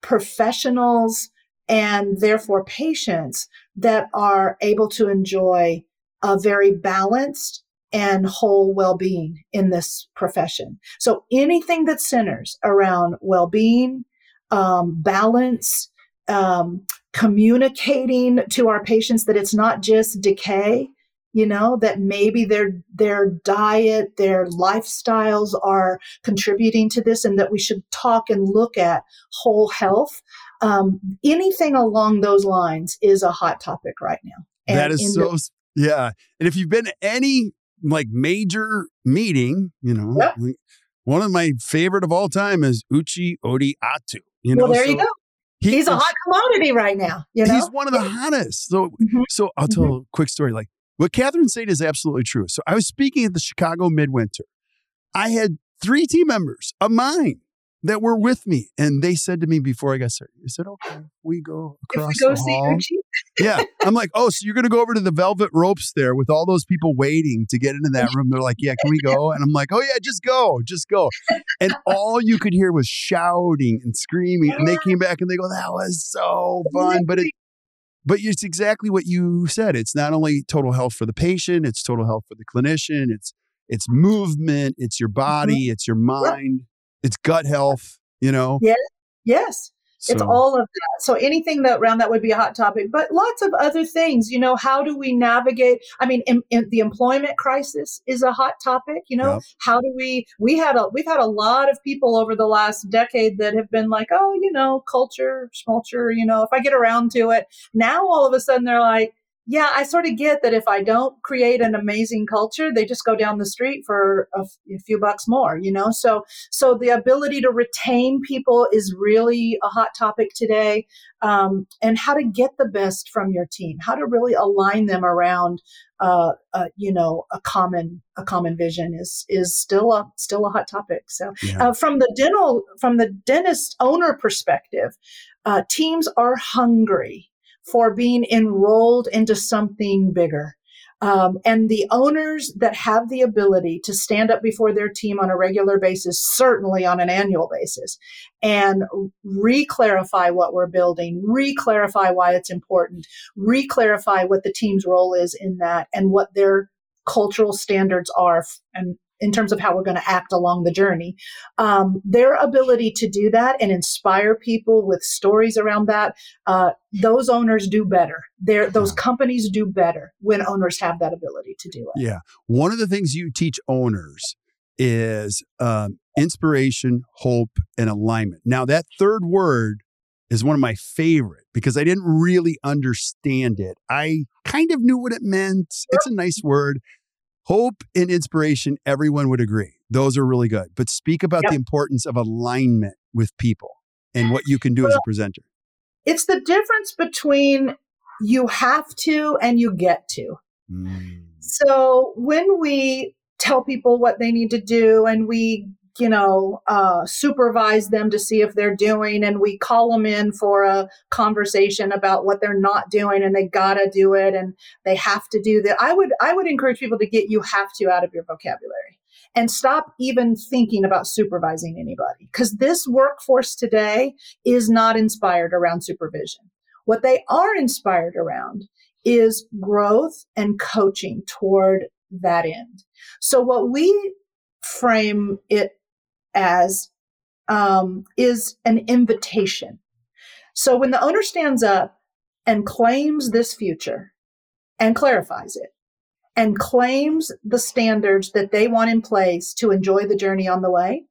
professionals, and therefore patients that are able to enjoy a very balanced and whole well being in this profession. So anything that centers around well being, um, balance, um, communicating to our patients that it's not just decay, you know, that maybe their their diet, their lifestyles are contributing to this, and that we should talk and look at whole health. Um, anything along those lines is a hot topic right now. And that is so. The, yeah, and if you've been to any like major meeting, you know, yep. one of my favorite of all time is Uche Odiatu. You know, well, there so you go. He, he's a hot commodity right now. You know? He's one of the hottest. So, mm-hmm. so I'll tell mm-hmm. a quick story. Like what Katherine said is absolutely true. So I was speaking at the Chicago Midwinter. I had three team members of mine that were with me. And they said to me before I got started, "Is it okay we go across we go the hall?" yeah. I'm like, oh, so you're going to go over to the velvet ropes there with all those people waiting to get into that room. They're like, yeah, can we go? And I'm like, oh, yeah, just go, just go. And all you could hear was shouting and screaming. And they came back and they go, that was so fun. But it, (laughs) but it's exactly what you said. It's not only total health for the patient, it's total health for the clinician. It's it's movement, it's your mm-hmm. body, it's your mind it's gut health, you know? Yes. Yes. So. It's all of that. So anything that around that would be a hot topic, but lots of other things. You know, how do we navigate? I mean, in, in the employment crisis is a hot topic. You know, yep. how do we? We had a we've had a lot of people over the last decade that have been like, oh, you know, culture, schmulture. You know, if I get around to it, now all of a sudden they're like, yeah, I sort of get that if I don't create an amazing culture, they just go down the street for a, f- a few bucks more, you know? So, so the ability to retain people is really a hot topic today. Um, and how to get the best from your team, how to really align them around, uh, uh, you know, a common, a common vision is, is still a, still a hot topic. So, yeah. uh, from the dental, from the dentist owner perspective, uh, teams are hungry for being enrolled into something bigger. Um, and the owners that have the ability to stand up before their team on a regular basis, certainly on an annual basis, and re-clarify what we're building, re-clarify why it's important, re-clarify what the team's role is in that, and what their cultural standards are and in terms of how we're going to act along the journey. Um, their ability to do that and inspire people with stories around that, uh, those owners do better. They're, those companies do better when owners have that ability to do it. Yeah. One of the things you teach owners is um, inspiration, hope, and alignment. Now, that third word is one of my favorite because I didn't really understand it. I kind of knew what it meant. It's a nice word. Hope and inspiration, everyone would agree. Those are really good. But speak about yep. the importance of alignment with people and what you can do well, as a presenter. It's the difference between you have to and you get to. Mm. So when we tell people what they need to do and we you know, uh, supervise them to see if they're doing, and we call them in for a conversation about what they're not doing, and they gotta do it, and they have to do that. I would, I would encourage people to get "you have to" out of your vocabulary and stop even thinking about supervising anybody, because this workforce today is not inspired around supervision. What they are inspired around is growth and coaching toward that end. So what we frame it as um, is an invitation. So when the owner stands up and claims this future and clarifies it and claims the standards that they want in place to enjoy the journey on the way,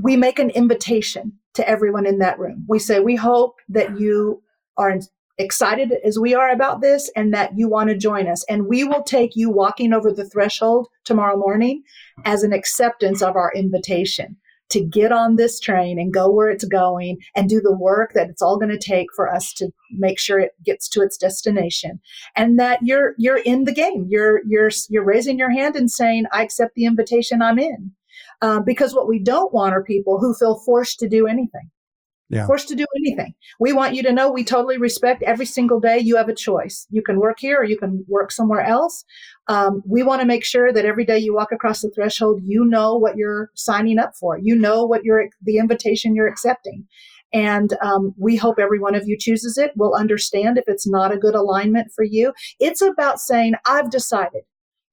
we make an invitation to everyone in that room. We say, we hope that you are excited as we are about this and that you want to join us. And we will take you walking over the threshold tomorrow morning as an acceptance of our invitation to get on this train and go where it's going and do the work that it's all going to take for us to make sure it gets to its destination. And that you're you're in the game. You're you're you're raising your hand and saying i accept the invitation i'm in. Uh, because what we don't want are people who feel forced to do anything yeah. forced to do anything. We want you to know we totally respect every single day you have a choice. You can work here or you can work somewhere else. Um, we want to make sure that every day you walk across the threshold, you know what you're signing up for. You know what you're, the invitation you're accepting. And um, we hope every one of you chooses it. We'll understand if it's not a good alignment for you. It's about saying, I've decided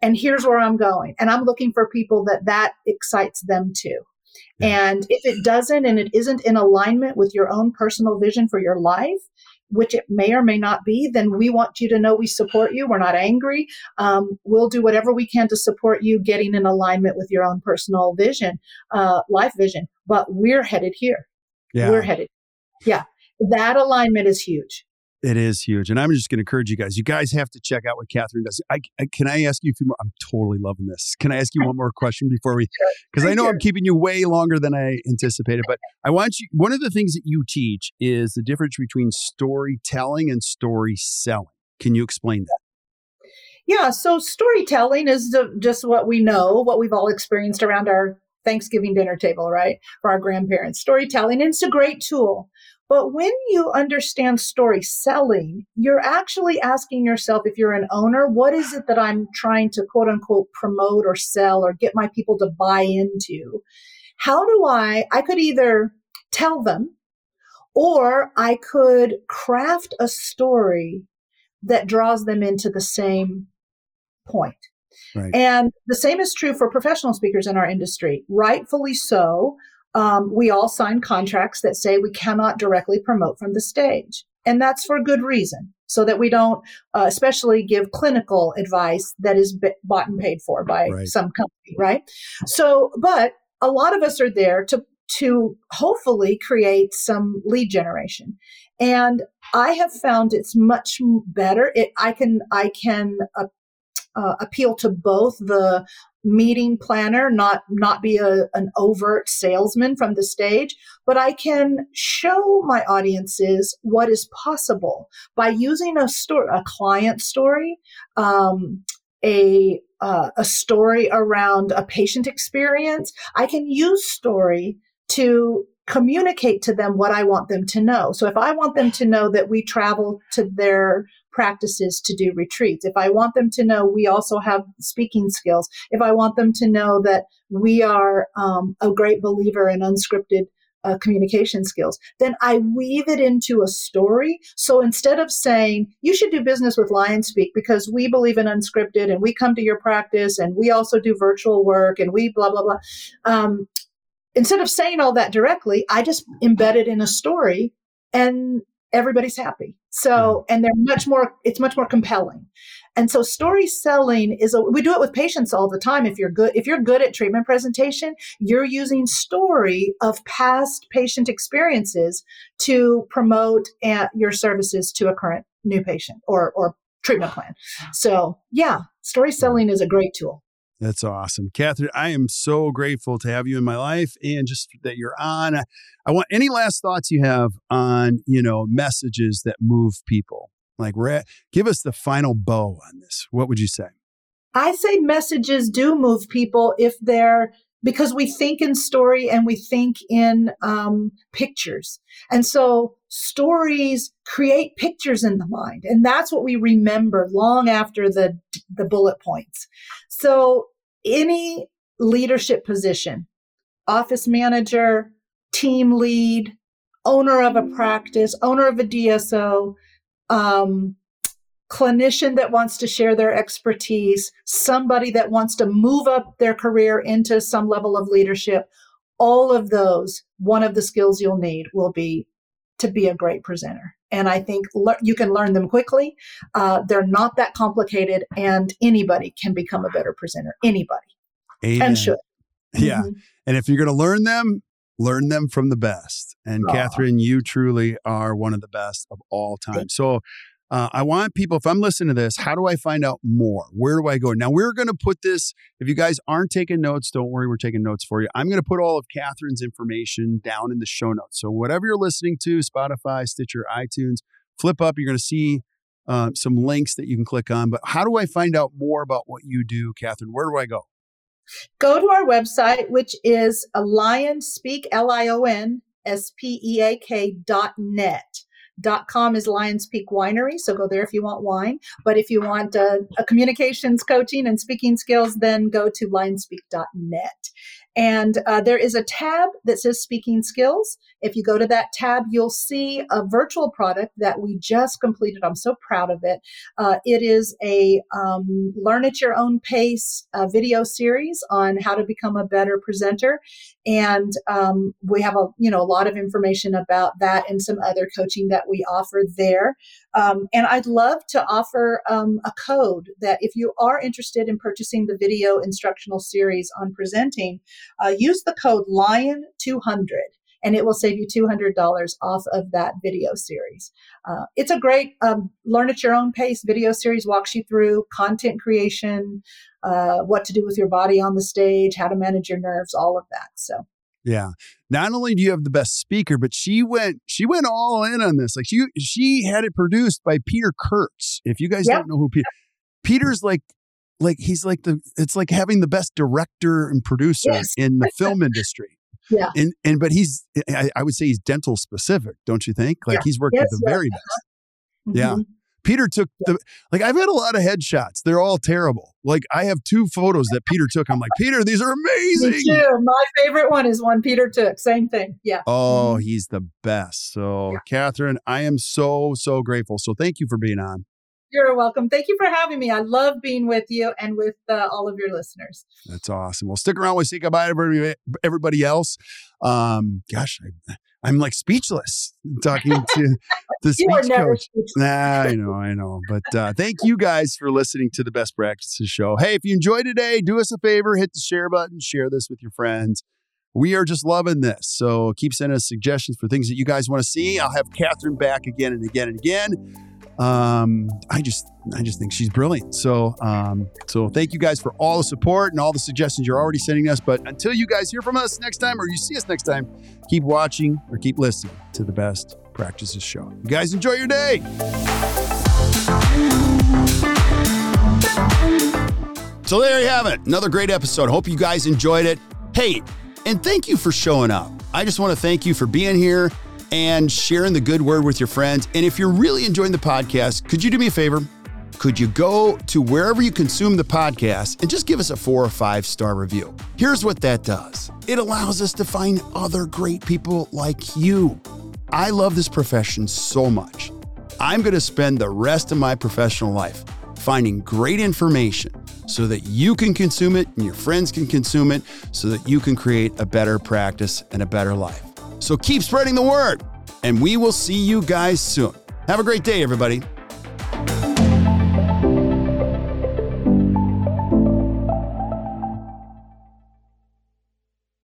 and here's where I'm going. And I'm looking for people that that excites them too. And if it doesn't and it isn't in alignment with your own personal vision for your life, which it may or may not be, then we want you to know we support you. We're not angry. Um, we'll do whatever we can to support you getting in alignment with your own personal vision, uh, life vision. But we're headed here. Yeah. We're headed. Yeah. That alignment is huge. It is huge. And I'm just going to encourage you guys. You guys have to check out what Katherine does. I, I, can I ask you a few more? I'm totally loving this. Can I ask you one more question before we, because I know I'm keeping you way longer than I anticipated, but I want you, one of the things that you teach is the difference between storytelling and story selling. Can you explain that? Yeah. So storytelling is just what we know, what we've all experienced around our Thanksgiving dinner table, right? For our grandparents. Storytelling, and it's a great tool. But when you understand story selling, you're actually asking yourself, if you're an owner, what is it that I'm trying to quote unquote promote or sell or get my people to buy into? How do I, I could either tell them or I could craft a story that draws them into the same point. Right. And the same is true for professional speakers in our industry. Rightfully so, um, we all sign contracts that say we cannot directly promote from the stage. And that's for good reason, so that we don't, uh, especially give clinical advice that is b- bought and paid for by right. some company, right? So, but a lot of us are there to to hopefully create some lead generation. And I have found it's much better. It, I can, I can uh, uh, appeal to both the meeting planner, not not be a, an overt salesman from the stage, but I can show my audiences what is possible by using a story, a client story, um, a uh, a story around a patient experience. I can use story to communicate to them what I want them to know. So if I want them to know that we travel to their practices to do retreats, if I want them to know we also have speaking skills, if I want them to know that we are um, a great believer in unscripted uh, communication skills, then I weave it into a story. So instead of saying, you should do business with LionSpeak because we believe in unscripted and we come to your practice and we also do virtual work and we blah, blah, blah. Um, instead of saying all that directly, I just embed it in a story and everybody's happy. So, and they're much more, it's much more compelling. And so story selling is a, we do it with patients all the time. If you're good, if you're good at treatment presentation, you're using story of past patient experiences to promote uh, your services to a current new patient or, or treatment plan. So yeah, story selling is a great tool. That's awesome. Katherine, I am so grateful to have you in my life and just that you're on. I want any last thoughts you have on, you know, messages that move people. Like we're at, give us the final bow on this. What would you say? I say messages do move people if they're because we think in story and we think in um, pictures. And so stories create pictures in the mind. And that's what we remember long after the, the bullet points. So any leadership position, office manager, team lead, owner of a practice, owner of a DSO, um, clinician that wants to share their expertise, somebody that wants to move up their career into some level of leadership, all of those, one of the skills you'll need will be to be a great presenter. And I think le- you can learn them quickly. Uh, they're not that complicated, and anybody can become a better presenter. Anybody. Amen. And should. Yeah. Mm-hmm. And if you're going to learn them, learn them from the best. And Aww. Katherine, you truly are one of the best of all time. So uh, I want people, if I'm listening to this, how do I find out more? Where do I go? Now, we're going to put this, if you guys aren't taking notes, don't worry, we're taking notes for you. I'm going to put all of Katherine's information down in the show notes. So, whatever you're listening to, Spotify, Stitcher, iTunes, flip up, you're going to see uh, some links that you can click on. But how do I find out more about what you do, Katherine? Where do I go? Go to our website, which is lionspeak, L I O N S P E A K dot net. Dot com is Lions Peak Winery, so go there if you want wine. But if you want uh, a communications coaching and speaking skills, then go to lionspeak.net. And uh, there is a tab that says speaking skills. If you go to that tab, you'll see a virtual product that we just completed. I'm so proud of it. Uh, it is a um, learn at your own pace uh, video series on how to become a better presenter. And um, we have a you know a lot of information about that and some other coaching that we offer there. Um, and I'd love to offer um, a code that if you are interested in purchasing the video instructional series on presenting, uh, use the code LION200 and it will save you $200 off of that video series. Uh, it's a great um, learn at your own pace video series, walks you through content creation, uh, what to do with your body on the stage, how to manage your nerves, all of that. So. Yeah. Not only do you have the best speaker, but she went she went all in on this. Like she she had it produced by Peter Kurtz. If you guys yep. don't know who Peter Peter's like like he's like the it's like having the best director and producer yes. in the (laughs) film industry. Yeah. And and but he's I, I, would say he's dental specific, don't you think? Like yeah. he's worked yes, with the yes. very best. Mm-hmm. Yeah. Peter took the like I've had a lot of headshots. They're all terrible. Like I have two photos that Peter took. I'm like, Peter, these are amazing. Me too. My favorite one is one Peter took. Same thing. Yeah. Oh, mm-hmm. he's the best. So, yeah. Katherine, I am so, so grateful. So thank you for being on. You're welcome. Thank you for having me. I love being with you and with uh, all of your listeners. That's awesome. Well, stick around. We say goodbye to everybody, everybody else. Um, gosh, I, I'm like speechless talking (laughs) to the speech coach. Nah, I know, I know. But uh, thank you guys for listening to the Best Practices Show. Hey, if you enjoyed today, do us a favor, hit the share button, share this with your friends. we are just loving this. So keep sending us suggestions for things that you guys want to see. I'll have Katherine back again and again and again. Um, I just, I just think she's brilliant. So, um, so thank you guys for all the support and all the suggestions you're already sending us. But until you guys hear from us next time or you see us next time, keep watching or keep listening to the best practices show. You guys enjoy your day. So there you have it. Another great episode. Hope you guys enjoyed it. Hey, and thank you for showing up. I just want to thank you for being here and sharing the good word with your friends. And if you're really enjoying the podcast, could you do me a favor? Could you go to wherever you consume the podcast and just give us a four or five star review? Here's what that does it allows us to find other great people like you. I love this profession so much. I'm going to spend the rest of my professional life finding great information so that you can consume it and your friends can consume it so that you can create a better practice and a better life. So keep spreading the word, and we will see you guys soon. Have a great day, everybody.